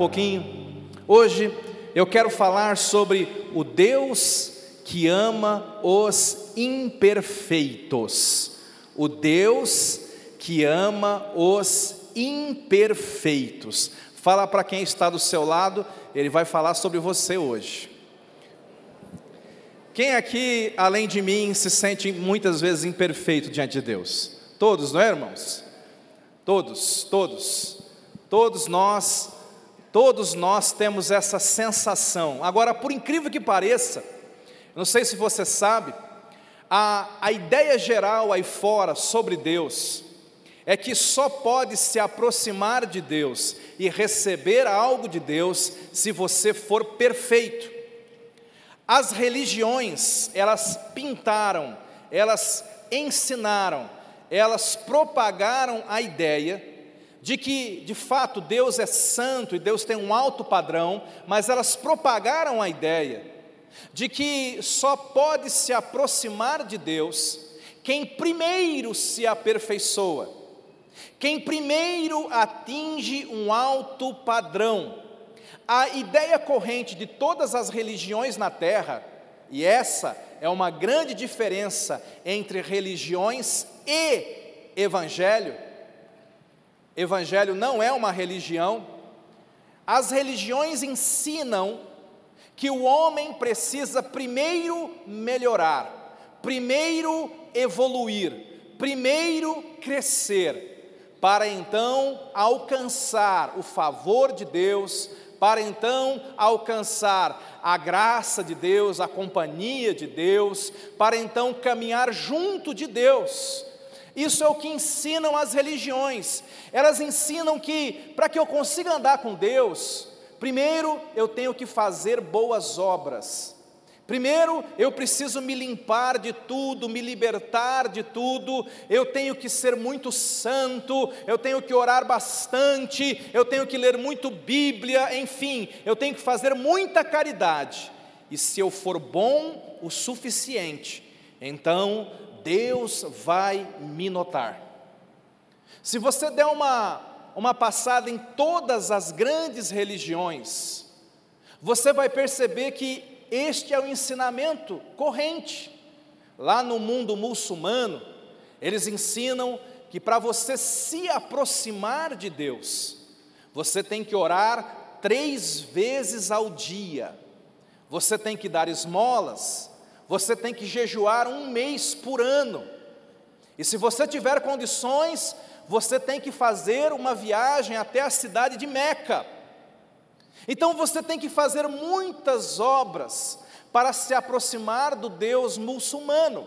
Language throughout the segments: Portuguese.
pouquinho? Hoje eu quero falar sobre o Deus que ama os imperfeitos. O Deus que ama os imperfeitos. Fala para quem está do seu lado, ele vai falar sobre você hoje. Quem aqui, além de mim, se sente muitas vezes imperfeito diante de Deus? Todos, não é, irmãos? Todos, todos. Todos nós, todos nós temos essa sensação. Agora, por incrível que pareça, não sei se você sabe, a, a ideia geral aí fora sobre Deus é que só pode se aproximar de Deus e receber algo de Deus se você for perfeito. As religiões, elas pintaram, elas ensinaram, elas propagaram a ideia de que, de fato, Deus é santo e Deus tem um alto padrão, mas elas propagaram a ideia de que só pode se aproximar de Deus quem primeiro se aperfeiçoa, quem primeiro atinge um alto padrão. A ideia corrente de todas as religiões na Terra, e essa é uma grande diferença entre religiões e evangelho, Evangelho não é uma religião. As religiões ensinam que o homem precisa primeiro melhorar, primeiro evoluir, primeiro crescer, para então alcançar o favor de Deus, para então alcançar a graça de Deus, a companhia de Deus, para então caminhar junto de Deus. Isso é o que ensinam as religiões. Elas ensinam que para que eu consiga andar com Deus, primeiro eu tenho que fazer boas obras. Primeiro, eu preciso me limpar de tudo, me libertar de tudo, eu tenho que ser muito santo, eu tenho que orar bastante, eu tenho que ler muito Bíblia, enfim, eu tenho que fazer muita caridade. E se eu for bom o suficiente, então Deus vai me notar. Se você der uma, uma passada em todas as grandes religiões, você vai perceber que este é o ensinamento corrente. Lá no mundo muçulmano, eles ensinam que para você se aproximar de Deus, você tem que orar três vezes ao dia, você tem que dar esmolas, você tem que jejuar um mês por ano. E se você tiver condições, você tem que fazer uma viagem até a cidade de Meca. Então você tem que fazer muitas obras para se aproximar do Deus muçulmano.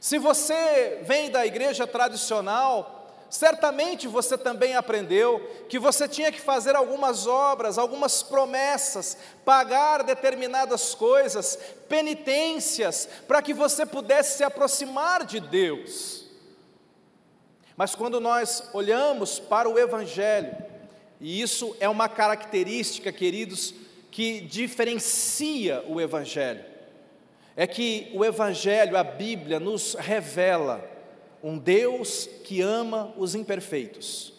Se você vem da igreja tradicional, Certamente você também aprendeu que você tinha que fazer algumas obras, algumas promessas, pagar determinadas coisas, penitências, para que você pudesse se aproximar de Deus. Mas quando nós olhamos para o Evangelho, e isso é uma característica, queridos, que diferencia o Evangelho, é que o Evangelho, a Bíblia, nos revela um Deus que ama os imperfeitos,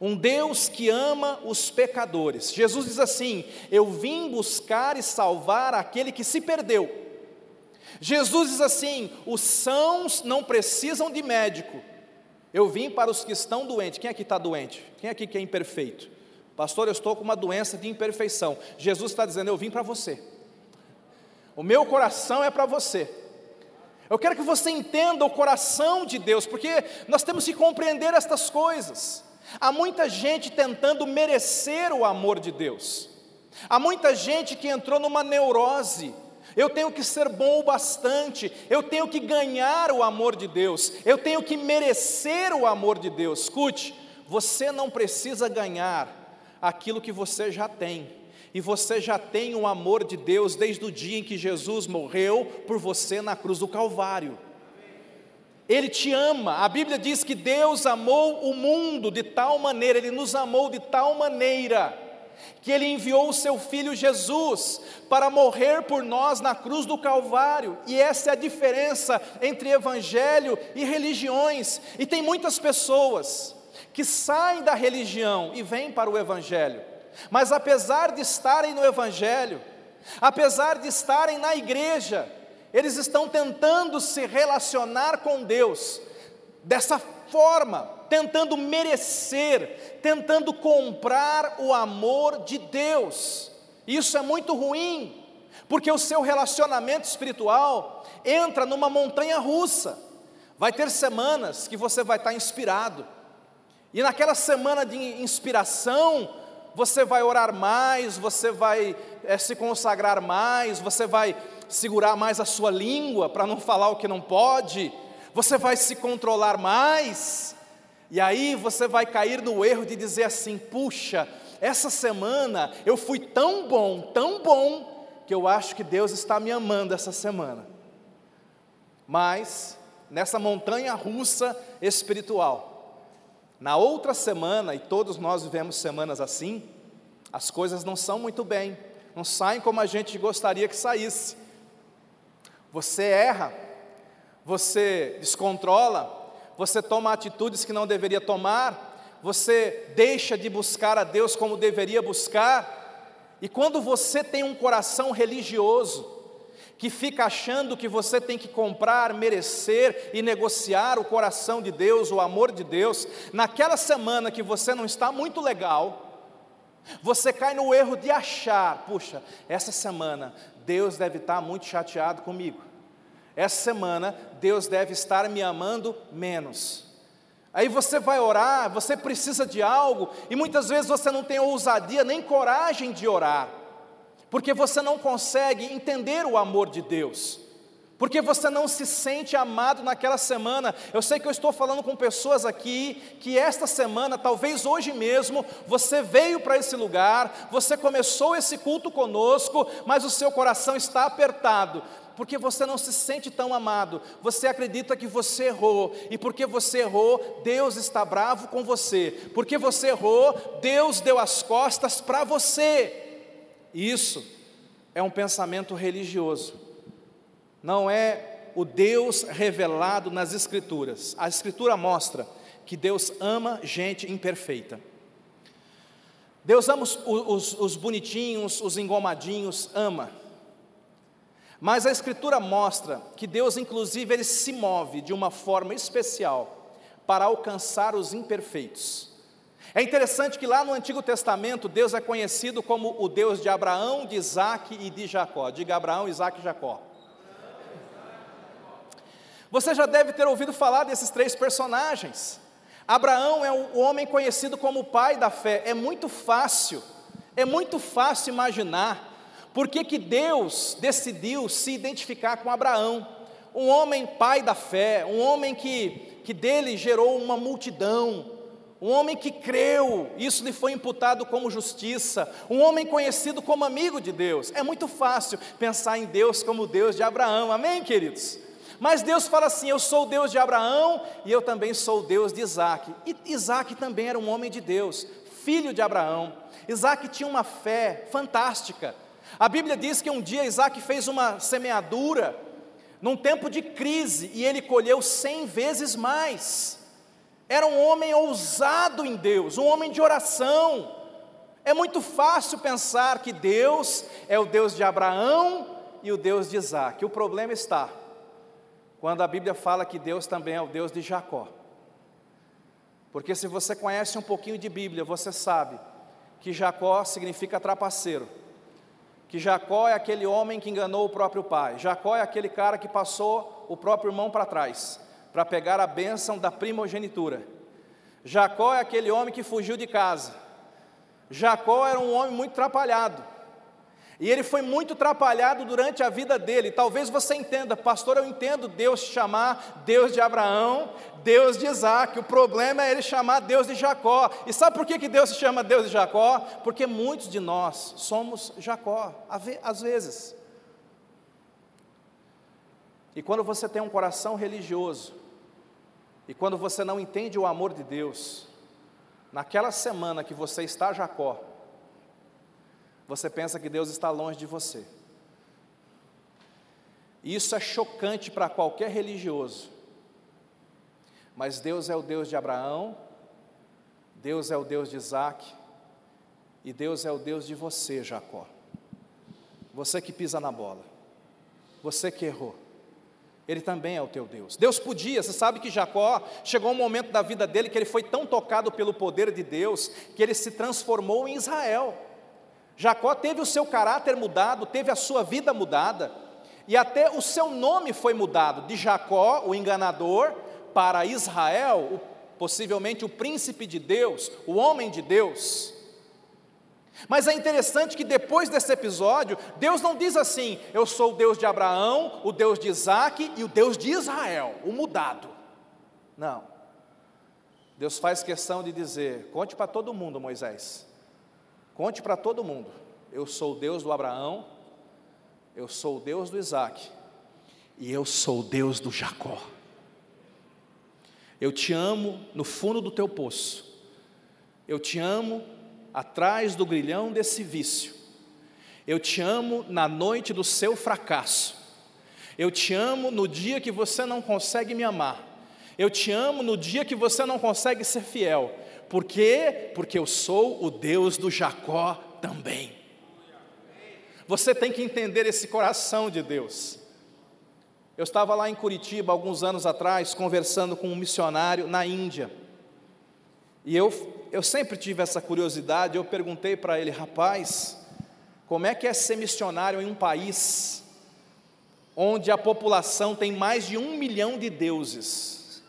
um Deus que ama os pecadores. Jesus diz assim: Eu vim buscar e salvar aquele que se perdeu. Jesus diz assim: Os sãos não precisam de médico. Eu vim para os que estão doentes. Quem aqui está doente? Quem aqui que é imperfeito? Pastor, eu estou com uma doença de imperfeição. Jesus está dizendo: Eu vim para você. O meu coração é para você. Eu quero que você entenda o coração de Deus, porque nós temos que compreender estas coisas. Há muita gente tentando merecer o amor de Deus. Há muita gente que entrou numa neurose. Eu tenho que ser bom o bastante, eu tenho que ganhar o amor de Deus, eu tenho que merecer o amor de Deus. Escute, você não precisa ganhar aquilo que você já tem e você já tem o amor de Deus desde o dia em que Jesus morreu por você na cruz do Calvário. Ele te ama, a Bíblia diz que Deus amou o mundo de tal maneira, Ele nos amou de tal maneira, que Ele enviou o Seu Filho Jesus para morrer por nós na cruz do Calvário, e essa é a diferença entre Evangelho e religiões, e tem muitas pessoas que saem da religião e vêm para o Evangelho, mas apesar de estarem no Evangelho, apesar de estarem na igreja, eles estão tentando se relacionar com Deus dessa forma, tentando merecer, tentando comprar o amor de Deus. Isso é muito ruim, porque o seu relacionamento espiritual entra numa montanha russa. Vai ter semanas que você vai estar inspirado, e naquela semana de inspiração, você vai orar mais, você vai é, se consagrar mais, você vai segurar mais a sua língua para não falar o que não pode, você vai se controlar mais, e aí você vai cair no erro de dizer assim: puxa, essa semana eu fui tão bom, tão bom, que eu acho que Deus está me amando essa semana. Mas, nessa montanha russa espiritual, na outra semana, e todos nós vivemos semanas assim, as coisas não são muito bem, não saem como a gente gostaria que saísse. Você erra, você descontrola, você toma atitudes que não deveria tomar, você deixa de buscar a Deus como deveria buscar, e quando você tem um coração religioso, que fica achando que você tem que comprar, merecer e negociar o coração de Deus, o amor de Deus, naquela semana que você não está muito legal, você cai no erro de achar, puxa, essa semana Deus deve estar muito chateado comigo. Essa semana Deus deve estar me amando menos. Aí você vai orar, você precisa de algo, e muitas vezes você não tem ousadia nem coragem de orar porque você não consegue entender o amor de Deus, porque você não se sente amado naquela semana. Eu sei que eu estou falando com pessoas aqui que esta semana, talvez hoje mesmo, você veio para esse lugar, você começou esse culto conosco, mas o seu coração está apertado. Porque você não se sente tão amado, você acredita que você errou, e porque você errou, Deus está bravo com você, porque você errou, Deus deu as costas para você. Isso é um pensamento religioso, não é o Deus revelado nas Escrituras. A Escritura mostra que Deus ama gente imperfeita. Deus ama os, os, os bonitinhos, os engomadinhos, ama. Mas a Escritura mostra que Deus, inclusive, ele se move de uma forma especial para alcançar os imperfeitos. É interessante que lá no Antigo Testamento, Deus é conhecido como o Deus de Abraão, de Isaac e de Jacó. Diga Abraão, Isaac e Jacó. Você já deve ter ouvido falar desses três personagens. Abraão é o homem conhecido como o pai da fé. É muito fácil, é muito fácil imaginar por que, que Deus decidiu se identificar com Abraão. Um homem pai da fé, um homem que, que dele gerou uma multidão, um homem que creu, isso lhe foi imputado como justiça, um homem conhecido como amigo de Deus. É muito fácil pensar em Deus como Deus de Abraão, amém, queridos? Mas Deus fala assim: Eu sou o Deus de Abraão e eu também sou o Deus de Isaac. E Isaac também era um homem de Deus, filho de Abraão. Isaac tinha uma fé fantástica. A Bíblia diz que um dia Isaac fez uma semeadura num tempo de crise e ele colheu cem vezes mais. Era um homem ousado em Deus, um homem de oração. É muito fácil pensar que Deus é o Deus de Abraão e o Deus de Isaac. O problema está quando a Bíblia fala que Deus também é o Deus de Jacó. Porque se você conhece um pouquinho de Bíblia, você sabe que Jacó significa trapaceiro. Que Jacó é aquele homem que enganou o próprio pai. Jacó é aquele cara que passou o próprio irmão para trás para pegar a bênção da primogenitura. Jacó é aquele homem que fugiu de casa. Jacó era um homem muito atrapalhado. E ele foi muito atrapalhado durante a vida dele. Talvez você entenda, pastor, eu entendo Deus chamar Deus de Abraão, Deus de Isaac. O problema é ele chamar Deus de Jacó. E sabe por que, que Deus se chama Deus de Jacó? Porque muitos de nós somos Jacó, às vezes. E quando você tem um coração religioso, e quando você não entende o amor de Deus, naquela semana que você está Jacó, você pensa que Deus está longe de você. Isso é chocante para qualquer religioso. Mas Deus é o Deus de Abraão, Deus é o Deus de Isaac, E Deus é o Deus de você, Jacó. Você que pisa na bola. Você que errou. Ele também é o teu Deus. Deus podia, você sabe que Jacó chegou um momento da vida dele que ele foi tão tocado pelo poder de Deus que ele se transformou em Israel. Jacó teve o seu caráter mudado, teve a sua vida mudada, e até o seu nome foi mudado de Jacó, o enganador, para Israel, possivelmente o príncipe de Deus, o homem de Deus. Mas é interessante que depois desse episódio, Deus não diz assim: Eu sou o Deus de Abraão, o Deus de Isaac e o Deus de Israel, o mudado. Não. Deus faz questão de dizer: Conte para todo mundo, Moisés. Conte para todo mundo. Eu sou o Deus do Abraão, eu sou o Deus do Isaac e eu sou o Deus do Jacó. Eu te amo no fundo do teu poço. Eu te amo atrás do grilhão desse vício. Eu te amo na noite do seu fracasso. Eu te amo no dia que você não consegue me amar. Eu te amo no dia que você não consegue ser fiel. Por quê? Porque eu sou o Deus do Jacó também. Você tem que entender esse coração de Deus. Eu estava lá em Curitiba alguns anos atrás, conversando com um missionário na Índia. E eu eu sempre tive essa curiosidade, eu perguntei para ele, rapaz, como é que é ser missionário em um país onde a população tem mais de um milhão de deuses?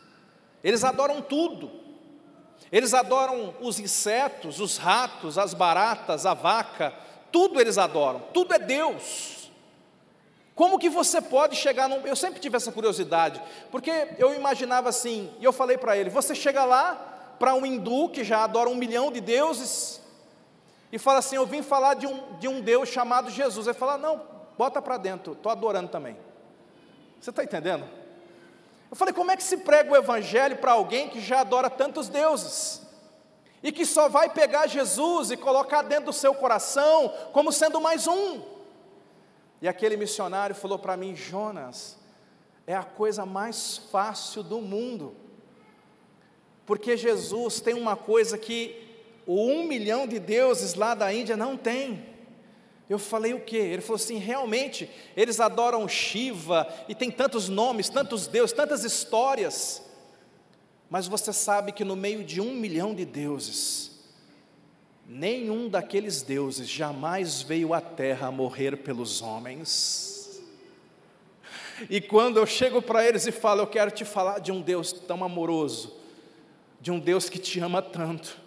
Eles adoram tudo, eles adoram os insetos, os ratos, as baratas, a vaca, tudo eles adoram, tudo é Deus. Como que você pode chegar num. Eu sempre tive essa curiosidade, porque eu imaginava assim, e eu falei para ele: você chega lá, para um hindu que já adora um milhão de deuses e fala assim: Eu vim falar de um, de um Deus chamado Jesus. Ele fala: Não, bota para dentro, estou adorando também. Você está entendendo? Eu falei: Como é que se prega o Evangelho para alguém que já adora tantos deuses? E que só vai pegar Jesus e colocar dentro do seu coração como sendo mais um. E aquele missionário falou para mim: Jonas, é a coisa mais fácil do mundo. Porque Jesus tem uma coisa que o um milhão de deuses lá da Índia não tem. Eu falei o quê? Ele falou assim: realmente, eles adoram Shiva e tem tantos nomes, tantos deuses, tantas histórias. Mas você sabe que no meio de um milhão de deuses, nenhum daqueles deuses jamais veio à terra morrer pelos homens. E quando eu chego para eles e falo, eu quero te falar de um Deus tão amoroso, de um Deus que te ama tanto,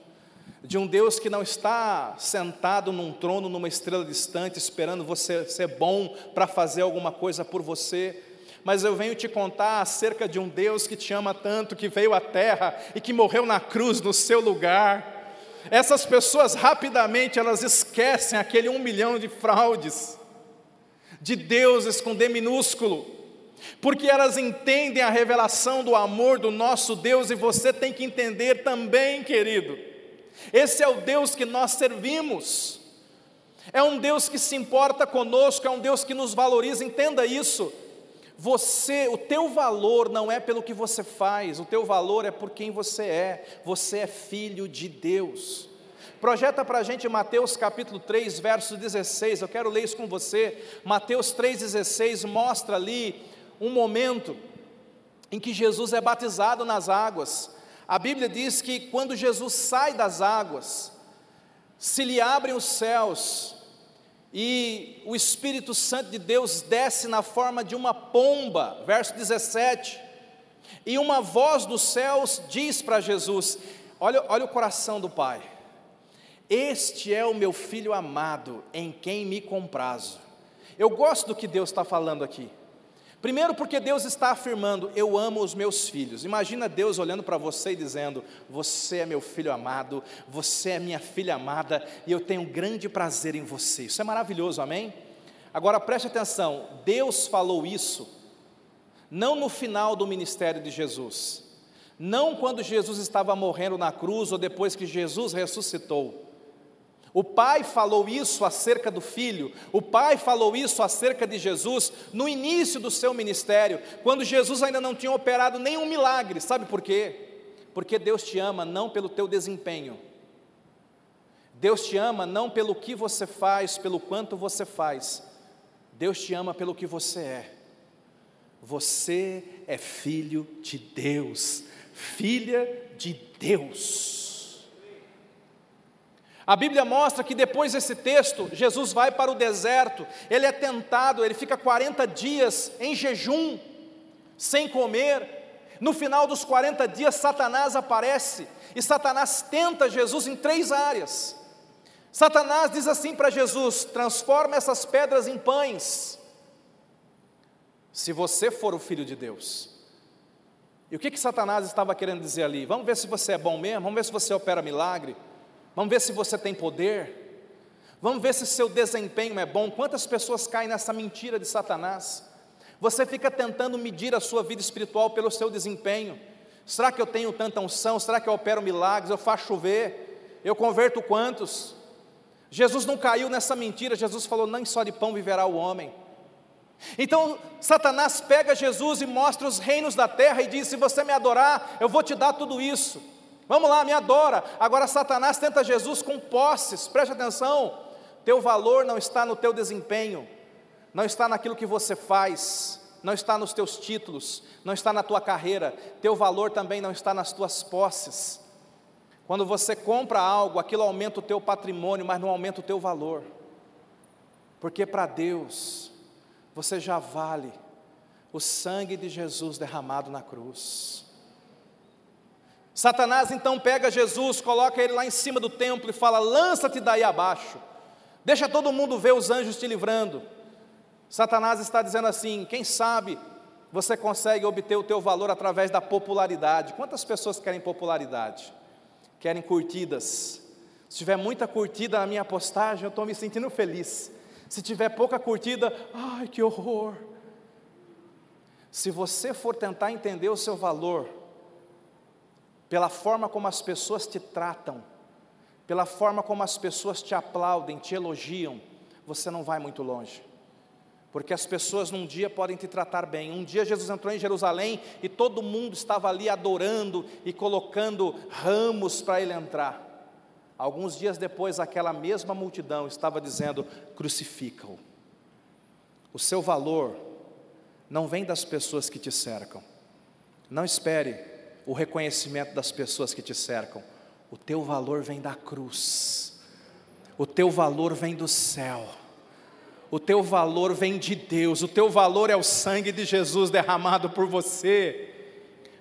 de um Deus que não está sentado num trono, numa estrela distante, esperando você ser bom para fazer alguma coisa por você, mas eu venho te contar acerca de um Deus que te ama tanto, que veio à terra e que morreu na cruz no seu lugar. Essas pessoas rapidamente elas esquecem aquele um milhão de fraudes, de deuses com D minúsculo, porque elas entendem a revelação do amor do nosso Deus e você tem que entender também, querido. Esse é o Deus que nós servimos. É um Deus que se importa conosco, é um Deus que nos valoriza, entenda isso. Você, o teu valor não é pelo que você faz, o teu valor é por quem você é. Você é filho de Deus. Projeta para a gente Mateus capítulo 3, verso 16. Eu quero ler isso com você. Mateus 3,16 mostra ali um momento em que Jesus é batizado nas águas. A Bíblia diz que quando Jesus sai das águas, se lhe abrem os céus e o Espírito Santo de Deus desce na forma de uma pomba, verso 17. E uma voz dos céus diz para Jesus: olha, olha o coração do Pai, este é o meu filho amado, em quem me comprazo. Eu gosto do que Deus está falando aqui. Primeiro, porque Deus está afirmando: Eu amo os meus filhos. Imagina Deus olhando para você e dizendo: Você é meu filho amado, você é minha filha amada, e eu tenho grande prazer em você. Isso é maravilhoso, amém? Agora preste atenção: Deus falou isso, não no final do ministério de Jesus, não quando Jesus estava morrendo na cruz ou depois que Jesus ressuscitou. O pai falou isso acerca do filho, o pai falou isso acerca de Jesus no início do seu ministério, quando Jesus ainda não tinha operado nenhum milagre, sabe por quê? Porque Deus te ama não pelo teu desempenho, Deus te ama não pelo que você faz, pelo quanto você faz. Deus te ama pelo que você é. Você é filho de Deus, filha de Deus. A Bíblia mostra que depois desse texto, Jesus vai para o deserto, ele é tentado, ele fica 40 dias em jejum, sem comer. No final dos 40 dias, Satanás aparece e Satanás tenta Jesus em três áreas. Satanás diz assim para Jesus: transforma essas pedras em pães, se você for o filho de Deus. E o que, que Satanás estava querendo dizer ali? Vamos ver se você é bom mesmo, vamos ver se você opera milagre, vamos ver se você tem poder, vamos ver se seu desempenho é bom. Quantas pessoas caem nessa mentira de Satanás? Você fica tentando medir a sua vida espiritual pelo seu desempenho. Será que eu tenho tanta unção? Será que eu opero milagres? Eu faço chover? Eu converto quantos? Jesus não caiu nessa mentira, Jesus falou: nem só de pão viverá o homem. Então, Satanás pega Jesus e mostra os reinos da terra e diz: Se você me adorar, eu vou te dar tudo isso. Vamos lá, me adora. Agora, Satanás tenta Jesus com posses, preste atenção. Teu valor não está no teu desempenho, não está naquilo que você faz, não está nos teus títulos, não está na tua carreira, teu valor também não está nas tuas posses. Quando você compra algo, aquilo aumenta o teu patrimônio, mas não aumenta o teu valor. Porque para Deus, você já vale o sangue de Jesus derramado na cruz. Satanás então pega Jesus, coloca ele lá em cima do templo e fala: lança-te daí abaixo, deixa todo mundo ver os anjos te livrando. Satanás está dizendo assim: quem sabe você consegue obter o teu valor através da popularidade. Quantas pessoas querem popularidade? Querem curtidas. Se tiver muita curtida na minha postagem, eu estou me sentindo feliz. Se tiver pouca curtida, ai que horror. Se você for tentar entender o seu valor, pela forma como as pessoas te tratam, pela forma como as pessoas te aplaudem, te elogiam, você não vai muito longe. Porque as pessoas num dia podem te tratar bem. Um dia Jesus entrou em Jerusalém e todo mundo estava ali adorando e colocando ramos para ele entrar. Alguns dias depois, aquela mesma multidão estava dizendo: crucifica-o. O seu valor não vem das pessoas que te cercam. Não espere o reconhecimento das pessoas que te cercam. O teu valor vem da cruz. O teu valor vem do céu. O teu valor vem de Deus. O teu valor é o sangue de Jesus derramado por você.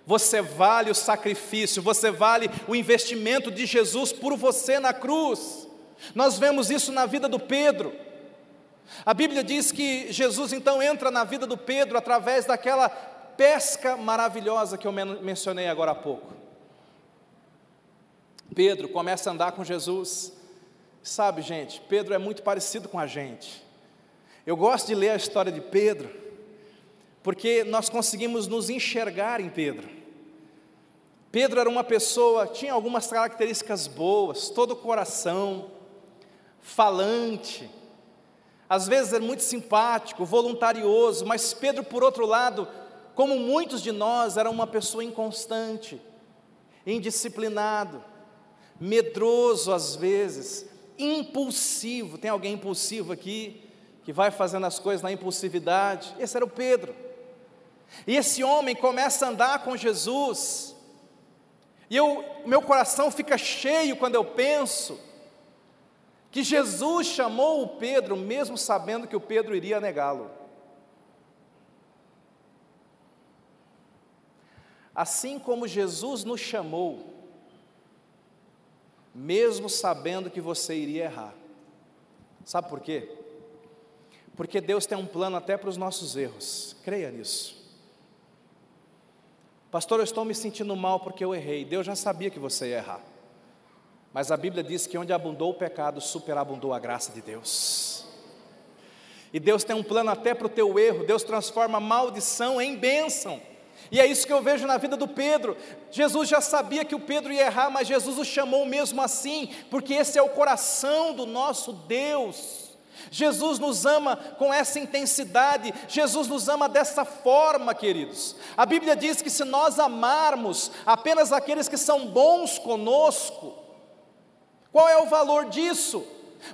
Você vale o sacrifício, você vale o investimento de Jesus por você na cruz. Nós vemos isso na vida do Pedro. A Bíblia diz que Jesus então entra na vida do Pedro através daquela pesca maravilhosa que eu mencionei agora há pouco. Pedro começa a andar com Jesus. Sabe, gente, Pedro é muito parecido com a gente. Eu gosto de ler a história de Pedro, porque nós conseguimos nos enxergar em Pedro. Pedro era uma pessoa, tinha algumas características boas, todo coração, falante, às vezes era muito simpático, voluntarioso, mas Pedro, por outro lado, como muitos de nós, era uma pessoa inconstante, indisciplinado, medroso às vezes, impulsivo. Tem alguém impulsivo aqui? que vai fazendo as coisas na impulsividade. Esse era o Pedro. E esse homem começa a andar com Jesus. E eu, meu coração fica cheio quando eu penso que Jesus chamou o Pedro, mesmo sabendo que o Pedro iria negá-lo. Assim como Jesus nos chamou, mesmo sabendo que você iria errar. Sabe por quê? Porque Deus tem um plano até para os nossos erros, creia nisso. Pastor, eu estou me sentindo mal porque eu errei. Deus já sabia que você ia errar. Mas a Bíblia diz que onde abundou o pecado, superabundou a graça de Deus. E Deus tem um plano até para o teu erro. Deus transforma maldição em bênção. E é isso que eu vejo na vida do Pedro. Jesus já sabia que o Pedro ia errar, mas Jesus o chamou mesmo assim, porque esse é o coração do nosso Deus. Jesus nos ama com essa intensidade, Jesus nos ama dessa forma, queridos. A Bíblia diz que se nós amarmos apenas aqueles que são bons conosco, Qual é o valor disso?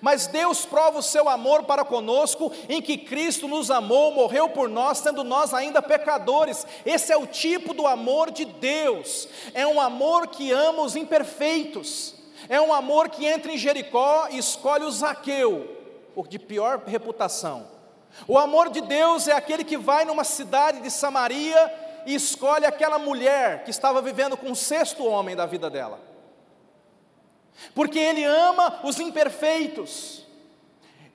Mas Deus prova o seu amor para conosco em que Cristo nos amou, morreu por nós, sendo nós ainda pecadores. Esse é o tipo do amor de Deus. É um amor que ama os imperfeitos. É um amor que entra em Jericó e escolhe o Zaqueu, o de pior reputação. O amor de Deus é aquele que vai numa cidade de Samaria e escolhe aquela mulher que estava vivendo com o sexto homem da vida dela porque Ele ama os imperfeitos.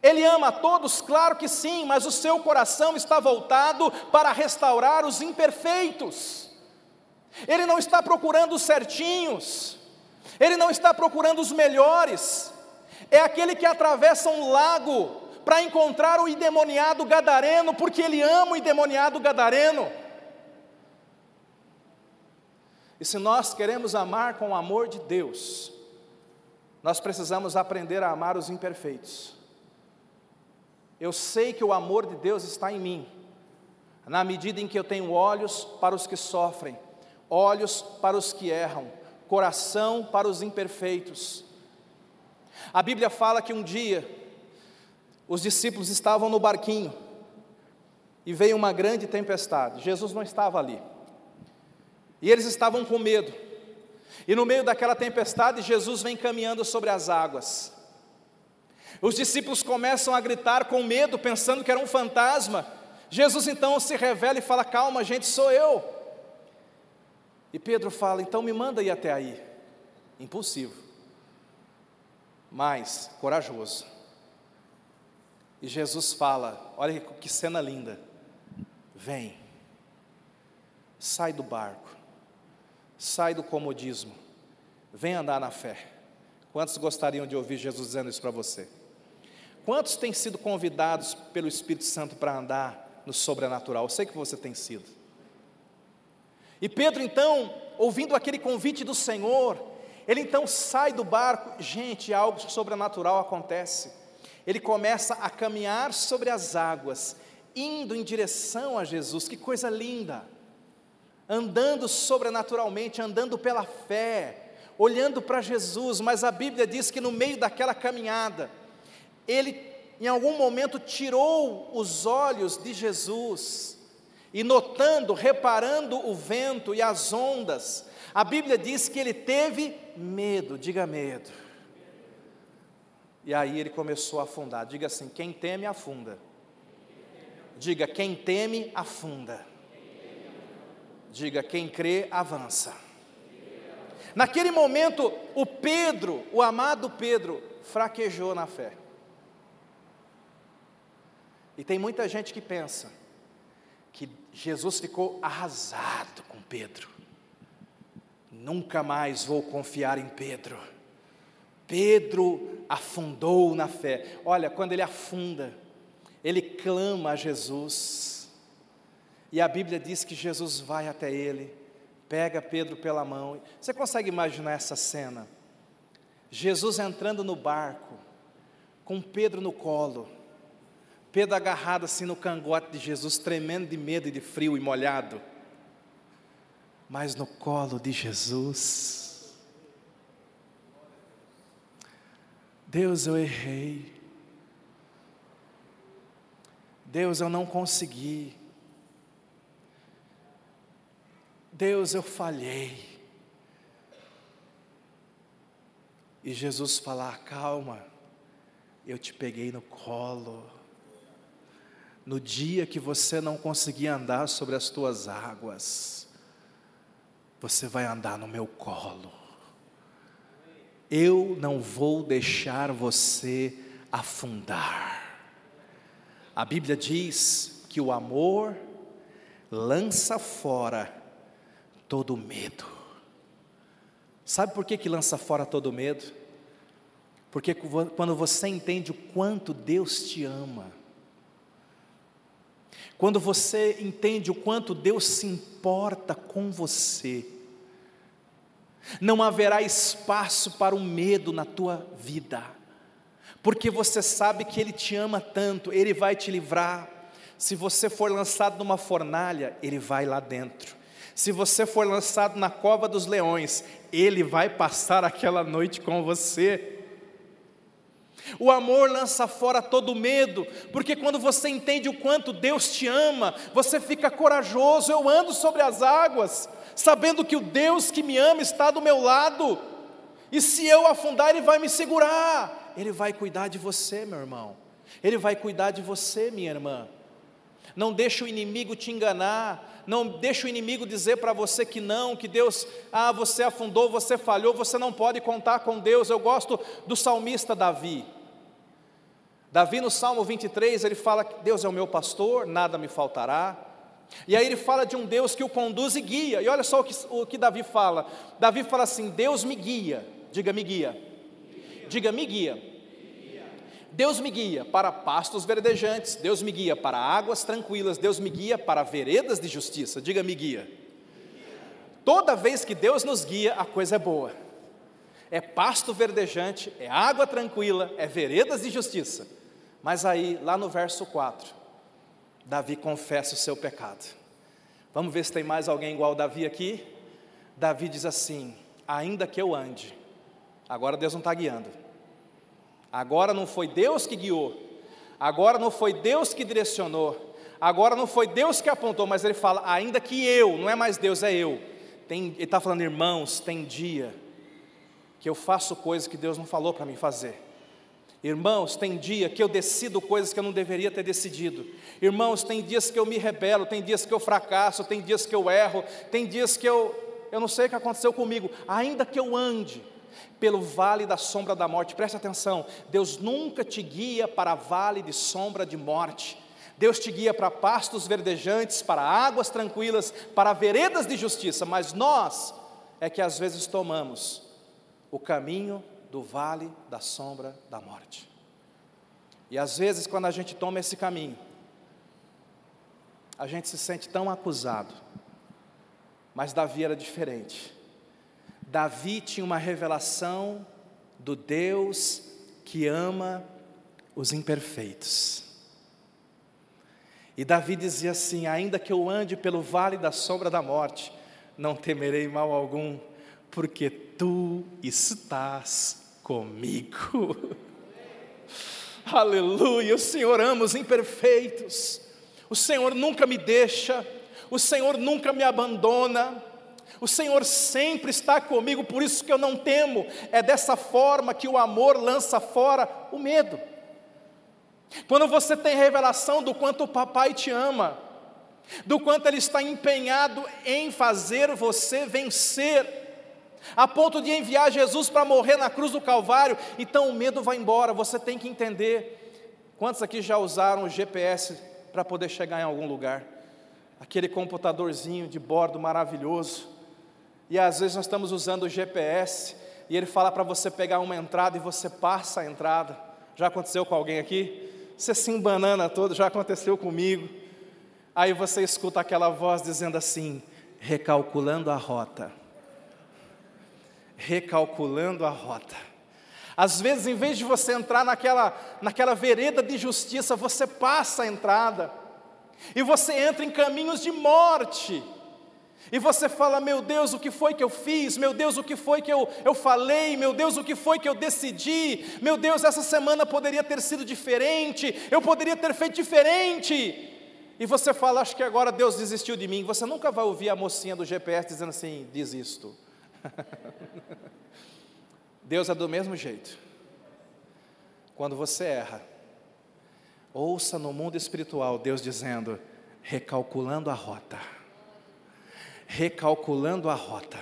Ele ama a todos, claro que sim, mas o seu coração está voltado para restaurar os imperfeitos. Ele não está procurando os certinhos, ele não está procurando os melhores, é aquele que atravessa um lago para encontrar o endemoniado gadareno, porque ele ama o endemoniado gadareno. E se nós queremos amar com o amor de Deus, nós precisamos aprender a amar os imperfeitos. Eu sei que o amor de Deus está em mim, na medida em que eu tenho olhos para os que sofrem, olhos para os que erram, coração para os imperfeitos. A Bíblia fala que um dia os discípulos estavam no barquinho e veio uma grande tempestade. Jesus não estava ali. E eles estavam com medo. E no meio daquela tempestade, Jesus vem caminhando sobre as águas. Os discípulos começam a gritar com medo, pensando que era um fantasma. Jesus então se revela e fala: Calma, gente, sou eu. E Pedro fala: Então me manda ir até aí. Impulsivo, mas corajoso. E Jesus fala: Olha que cena linda. Vem, sai do barco sai do comodismo, vem andar na fé. Quantos gostariam de ouvir Jesus dizendo isso para você? Quantos têm sido convidados pelo Espírito Santo para andar no sobrenatural? Eu sei que você tem sido. E Pedro, então, ouvindo aquele convite do Senhor, ele então sai do barco, gente, algo sobrenatural acontece. Ele começa a caminhar sobre as águas, indo em direção a Jesus, que coisa linda andando sobrenaturalmente, andando pela fé, olhando para Jesus, mas a Bíblia diz que no meio daquela caminhada, ele em algum momento tirou os olhos de Jesus e notando, reparando o vento e as ondas, a Bíblia diz que ele teve medo, diga medo. E aí ele começou a afundar. Diga assim: quem teme afunda. Diga, quem teme afunda. Diga: quem crê, avança. Naquele momento, o Pedro, o amado Pedro, fraquejou na fé. E tem muita gente que pensa que Jesus ficou arrasado com Pedro. Nunca mais vou confiar em Pedro. Pedro afundou na fé. Olha, quando ele afunda, ele clama a Jesus e a Bíblia diz que Jesus vai até ele, pega Pedro pela mão. Você consegue imaginar essa cena? Jesus entrando no barco, com Pedro no colo, Pedro agarrado assim no cangote de Jesus, tremendo de medo e de frio e molhado, mas no colo de Jesus. Deus, eu errei. Deus, eu não consegui. Deus, eu falhei. E Jesus falar: calma, eu te peguei no colo. No dia que você não conseguir andar sobre as tuas águas, você vai andar no meu colo. Eu não vou deixar você afundar. A Bíblia diz que o amor lança fora todo medo. Sabe por que, que lança fora todo medo? Porque quando você entende o quanto Deus te ama, quando você entende o quanto Deus se importa com você, não haverá espaço para o medo na tua vida, porque você sabe que Ele te ama tanto, Ele vai te livrar. Se você for lançado numa fornalha, Ele vai lá dentro. Se você for lançado na cova dos leões, ele vai passar aquela noite com você. O amor lança fora todo medo, porque quando você entende o quanto Deus te ama, você fica corajoso. Eu ando sobre as águas, sabendo que o Deus que me ama está do meu lado, e se eu afundar, Ele vai me segurar, Ele vai cuidar de você, meu irmão, Ele vai cuidar de você, minha irmã. Não deixe o inimigo te enganar, não deixe o inimigo dizer para você que não, que Deus, ah, você afundou, você falhou, você não pode contar com Deus. Eu gosto do salmista Davi. Davi no Salmo 23, ele fala que Deus é o meu pastor, nada me faltará. E aí ele fala de um Deus que o conduz e guia. E olha só o que, o que Davi fala. Davi fala assim: Deus me guia. Diga me guia. Diga me guia Deus me guia para pastos verdejantes, Deus me guia para águas tranquilas, Deus me guia para veredas de justiça. Diga me guia. Toda vez que Deus nos guia, a coisa é boa. É pasto verdejante, é água tranquila, é veredas de justiça. Mas aí, lá no verso 4, Davi confessa o seu pecado. Vamos ver se tem mais alguém igual Davi aqui? Davi diz assim: ainda que eu ande, agora Deus não está guiando Agora não foi Deus que guiou, agora não foi Deus que direcionou, agora não foi Deus que apontou, mas ele fala, ainda que eu, não é mais Deus, é eu. Tem, ele está falando, irmãos, tem dia que eu faço coisas que Deus não falou para mim fazer. Irmãos, tem dia que eu decido coisas que eu não deveria ter decidido. Irmãos, tem dias que eu me rebelo, tem dias que eu fracasso, tem dias que eu erro, tem dias que eu, eu não sei o que aconteceu comigo. Ainda que eu ande, pelo vale da sombra da morte. Preste atenção, Deus nunca te guia para vale de sombra de morte. Deus te guia para pastos verdejantes, para águas tranquilas, para veredas de justiça, mas nós é que às vezes tomamos o caminho do vale da sombra da morte. E às vezes, quando a gente toma esse caminho, a gente se sente tão acusado, mas Davi era diferente. Davi tinha uma revelação do Deus que ama os imperfeitos. E Davi dizia assim: Ainda que eu ande pelo vale da sombra da morte, não temerei mal algum, porque tu estás comigo. Aleluia, o Senhor ama os imperfeitos, o Senhor nunca me deixa, o Senhor nunca me abandona. O Senhor sempre está comigo, por isso que eu não temo. É dessa forma que o amor lança fora o medo. Quando você tem revelação do quanto o papai te ama, do quanto ele está empenhado em fazer você vencer, a ponto de enviar Jesus para morrer na cruz do Calvário, então o medo vai embora. Você tem que entender. Quantos aqui já usaram o GPS para poder chegar em algum lugar? Aquele computadorzinho de bordo maravilhoso. E às vezes nós estamos usando o GPS e ele fala para você pegar uma entrada e você passa a entrada. Já aconteceu com alguém aqui? Você se embanana todo, já aconteceu comigo. Aí você escuta aquela voz dizendo assim: recalculando a rota. Recalculando a rota. Às vezes, em vez de você entrar naquela, naquela vereda de justiça, você passa a entrada. E você entra em caminhos de morte. E você fala, meu Deus, o que foi que eu fiz? Meu Deus, o que foi que eu, eu falei? Meu Deus, o que foi que eu decidi? Meu Deus, essa semana poderia ter sido diferente, eu poderia ter feito diferente. E você fala, acho que agora Deus desistiu de mim. Você nunca vai ouvir a mocinha do GPS dizendo assim: desisto. Deus é do mesmo jeito. Quando você erra, ouça no mundo espiritual Deus dizendo, recalculando a rota recalculando a rota.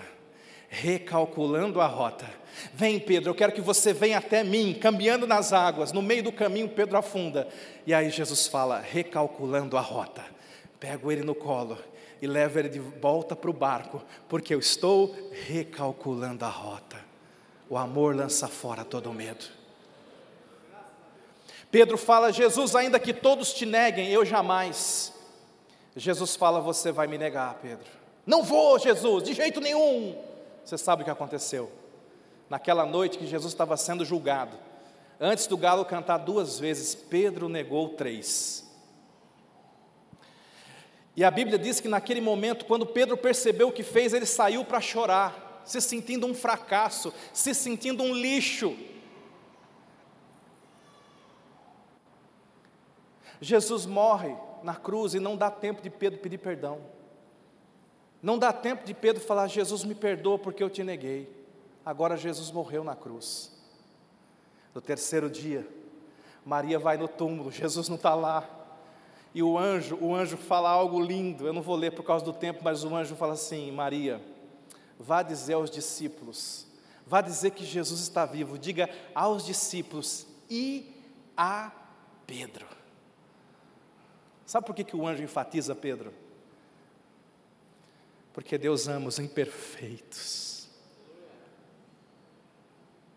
Recalculando a rota. Vem, Pedro, eu quero que você venha até mim, caminhando nas águas. No meio do caminho, Pedro afunda. E aí Jesus fala, recalculando a rota. Pego ele no colo e levo ele de volta para o barco, porque eu estou recalculando a rota. O amor lança fora todo medo. Pedro fala: Jesus, ainda que todos te neguem, eu jamais. Jesus fala: Você vai me negar, Pedro. Não vou, Jesus, de jeito nenhum. Você sabe o que aconteceu? Naquela noite que Jesus estava sendo julgado, antes do galo cantar duas vezes, Pedro negou três. E a Bíblia diz que naquele momento, quando Pedro percebeu o que fez, ele saiu para chorar, se sentindo um fracasso, se sentindo um lixo. Jesus morre na cruz e não dá tempo de Pedro pedir perdão. Não dá tempo de Pedro falar: Jesus me perdoa porque eu te neguei. Agora Jesus morreu na cruz. No terceiro dia, Maria vai no túmulo, Jesus não está lá. E o anjo, o anjo fala algo lindo, eu não vou ler por causa do tempo, mas o anjo fala assim: Maria, vá dizer aos discípulos, vá dizer que Jesus está vivo, diga aos discípulos e a Pedro. Sabe por que, que o anjo enfatiza Pedro? Porque Deus ama os imperfeitos.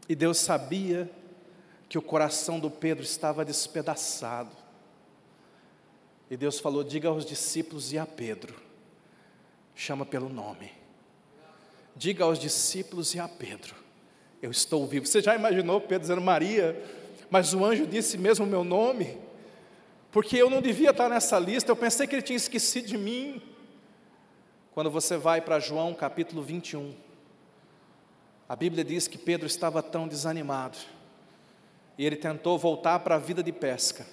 E Deus sabia que o coração do Pedro estava despedaçado. E Deus falou: diga aos discípulos e a Pedro, chama pelo nome. Diga aos discípulos e a Pedro, eu estou vivo. Você já imaginou Pedro dizendo Maria, mas o anjo disse mesmo o meu nome? Porque eu não devia estar nessa lista, eu pensei que ele tinha esquecido de mim. Quando você vai para João capítulo 21, a Bíblia diz que Pedro estava tão desanimado, e ele tentou voltar para a vida de pesca.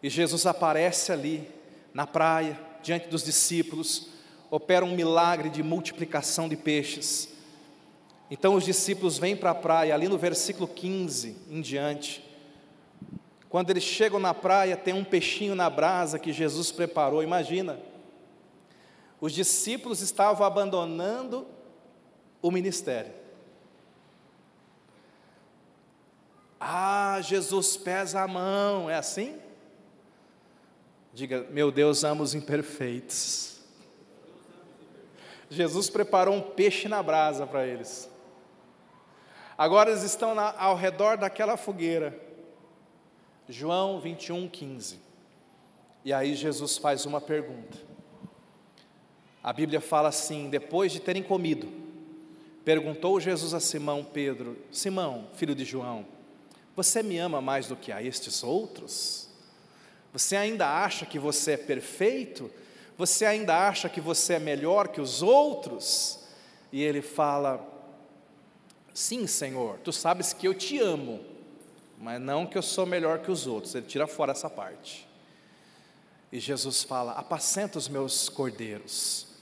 E Jesus aparece ali, na praia, diante dos discípulos, opera um milagre de multiplicação de peixes. Então os discípulos vêm para a praia, ali no versículo 15 em diante. Quando eles chegam na praia, tem um peixinho na brasa que Jesus preparou. Imagina, os discípulos estavam abandonando o ministério. Ah, Jesus pesa a mão, é assim? Diga, meu Deus ama os imperfeitos. Jesus preparou um peixe na brasa para eles. Agora eles estão na, ao redor daquela fogueira. João 21, 15. E aí Jesus faz uma pergunta. A Bíblia fala assim: depois de terem comido, perguntou Jesus a Simão Pedro: Simão, filho de João, você me ama mais do que a estes outros? Você ainda acha que você é perfeito? Você ainda acha que você é melhor que os outros? E ele fala: Sim, Senhor, tu sabes que eu te amo, mas não que eu sou melhor que os outros. Ele tira fora essa parte. E Jesus fala: Apacenta os meus cordeiros.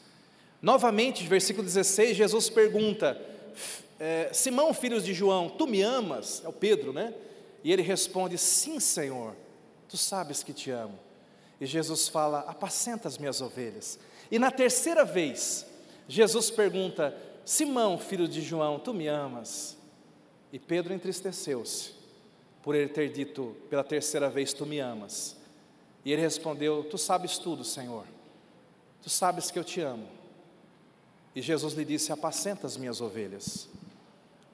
Novamente, versículo 16, Jesus pergunta: é, Simão, filho de João, tu me amas? É o Pedro, né? E ele responde: Sim, Senhor tu sabes que te amo. E Jesus fala: apacenta as minhas ovelhas. E na terceira vez, Jesus pergunta: Simão, filho de João, tu me amas? E Pedro entristeceu-se por ele ter dito pela terceira vez: Tu me amas. E ele respondeu: Tu sabes tudo, Senhor. Tu sabes que eu te amo. E Jesus lhe disse: Apacenta as minhas ovelhas.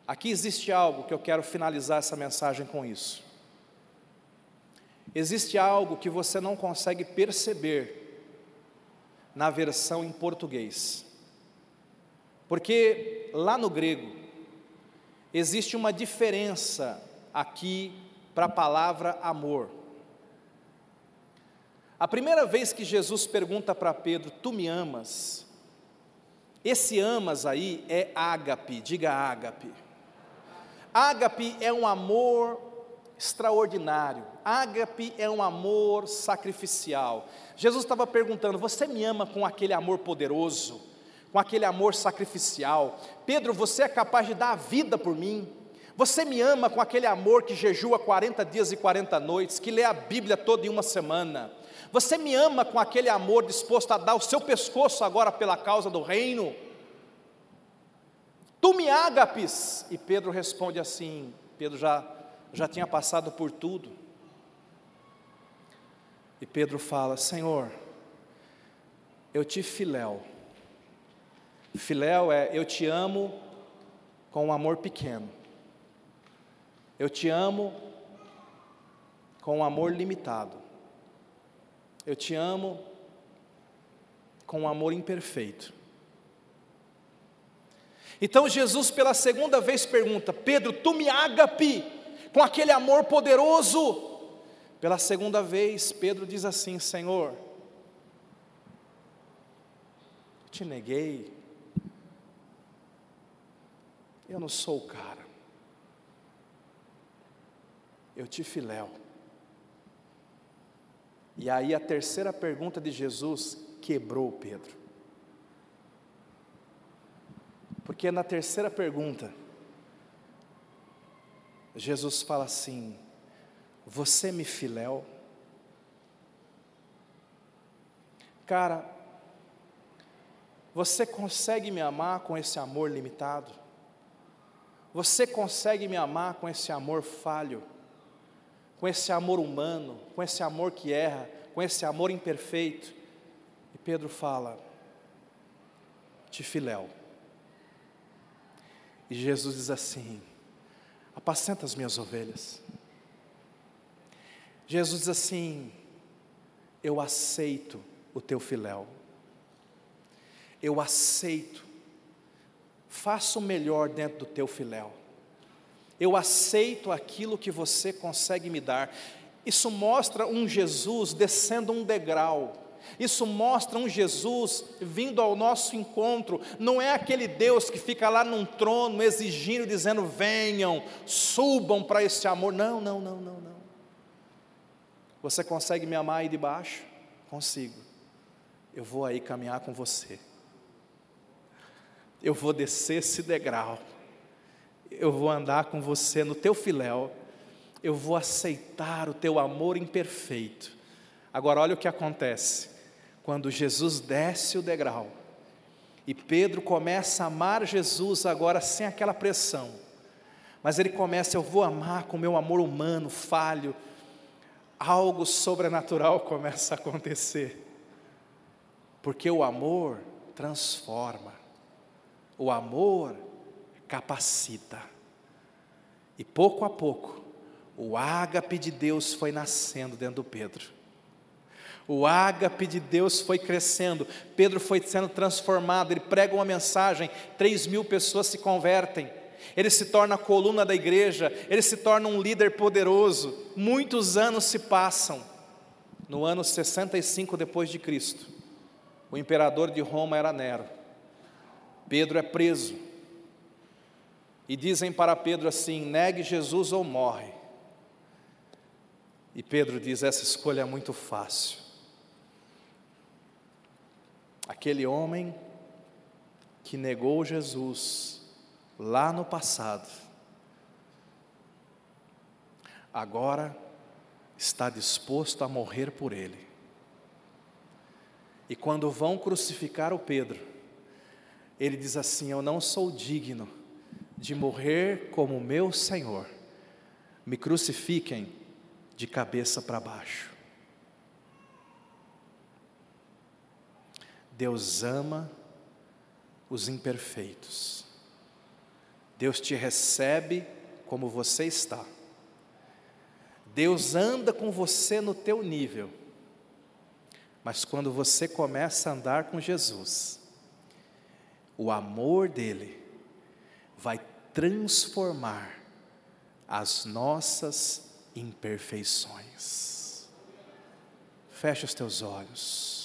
Aqui existe algo que eu quero finalizar essa mensagem com isso. Existe algo que você não consegue perceber na versão em português. Porque lá no grego existe uma diferença aqui para a palavra amor. A primeira vez que Jesus pergunta para Pedro: Tu me amas? Esse amas aí é ágape, diga ágape. Ágape é um amor extraordinário. Ágape é um amor sacrificial. Jesus estava perguntando: Você me ama com aquele amor poderoso, com aquele amor sacrificial? Pedro, você é capaz de dar a vida por mim? Você me ama com aquele amor que jejua 40 dias e 40 noites, que lê a Bíblia toda em uma semana? Você me ama com aquele amor disposto a dar o seu pescoço agora pela causa do reino? Tu me agapes? E Pedro responde assim: Pedro já já tinha passado por tudo. E Pedro fala: Senhor, eu te filéu. Filéu é eu te amo com um amor pequeno. Eu te amo com um amor limitado. Eu te amo com um amor imperfeito. Então Jesus pela segunda vez pergunta: Pedro, tu me agape? com aquele amor poderoso. Pela segunda vez, Pedro diz assim: Senhor, te neguei, eu não sou o cara, eu te filéu, E aí a terceira pergunta de Jesus quebrou Pedro. Porque na terceira pergunta, Jesus fala assim: Você me filéu? Cara, você consegue me amar com esse amor limitado? Você consegue me amar com esse amor falho? Com esse amor humano, com esse amor que erra, com esse amor imperfeito? E Pedro fala: Te filéu. E Jesus diz assim: Apacenta as minhas ovelhas. Jesus diz assim: Eu aceito o teu filéu. Eu aceito. Faça o melhor dentro do teu filéu. Eu aceito aquilo que você consegue me dar. Isso mostra um Jesus descendo um degrau. Isso mostra um Jesus vindo ao nosso encontro. Não é aquele Deus que fica lá num trono exigindo, dizendo: venham, subam para esse amor. Não, não, não, não, não. Você consegue me amar aí de baixo? Consigo eu vou aí caminhar com você. Eu vou descer esse degrau. Eu vou andar com você no teu filéu. Eu vou aceitar o teu amor imperfeito. Agora, olha o que acontece. Quando Jesus desce o degrau e Pedro começa a amar Jesus agora sem aquela pressão, mas ele começa, eu vou amar com meu amor humano, falho, algo sobrenatural começa a acontecer. Porque o amor transforma, o amor capacita. E pouco a pouco, o ágape de Deus foi nascendo dentro do Pedro. O ágape de Deus foi crescendo, Pedro foi sendo transformado, ele prega uma mensagem, três mil pessoas se convertem, ele se torna a coluna da igreja, ele se torna um líder poderoso. Muitos anos se passam, no ano 65 depois de Cristo, o imperador de Roma era Nero. Pedro é preso. E dizem para Pedro assim: negue Jesus ou morre. E Pedro diz: essa escolha é muito fácil. Aquele homem que negou Jesus lá no passado, agora está disposto a morrer por ele. E quando vão crucificar o Pedro, ele diz assim: Eu não sou digno de morrer como meu Senhor, me crucifiquem de cabeça para baixo. Deus ama os imperfeitos. Deus te recebe como você está. Deus anda com você no teu nível. Mas quando você começa a andar com Jesus, o amor dele vai transformar as nossas imperfeições. Feche os teus olhos.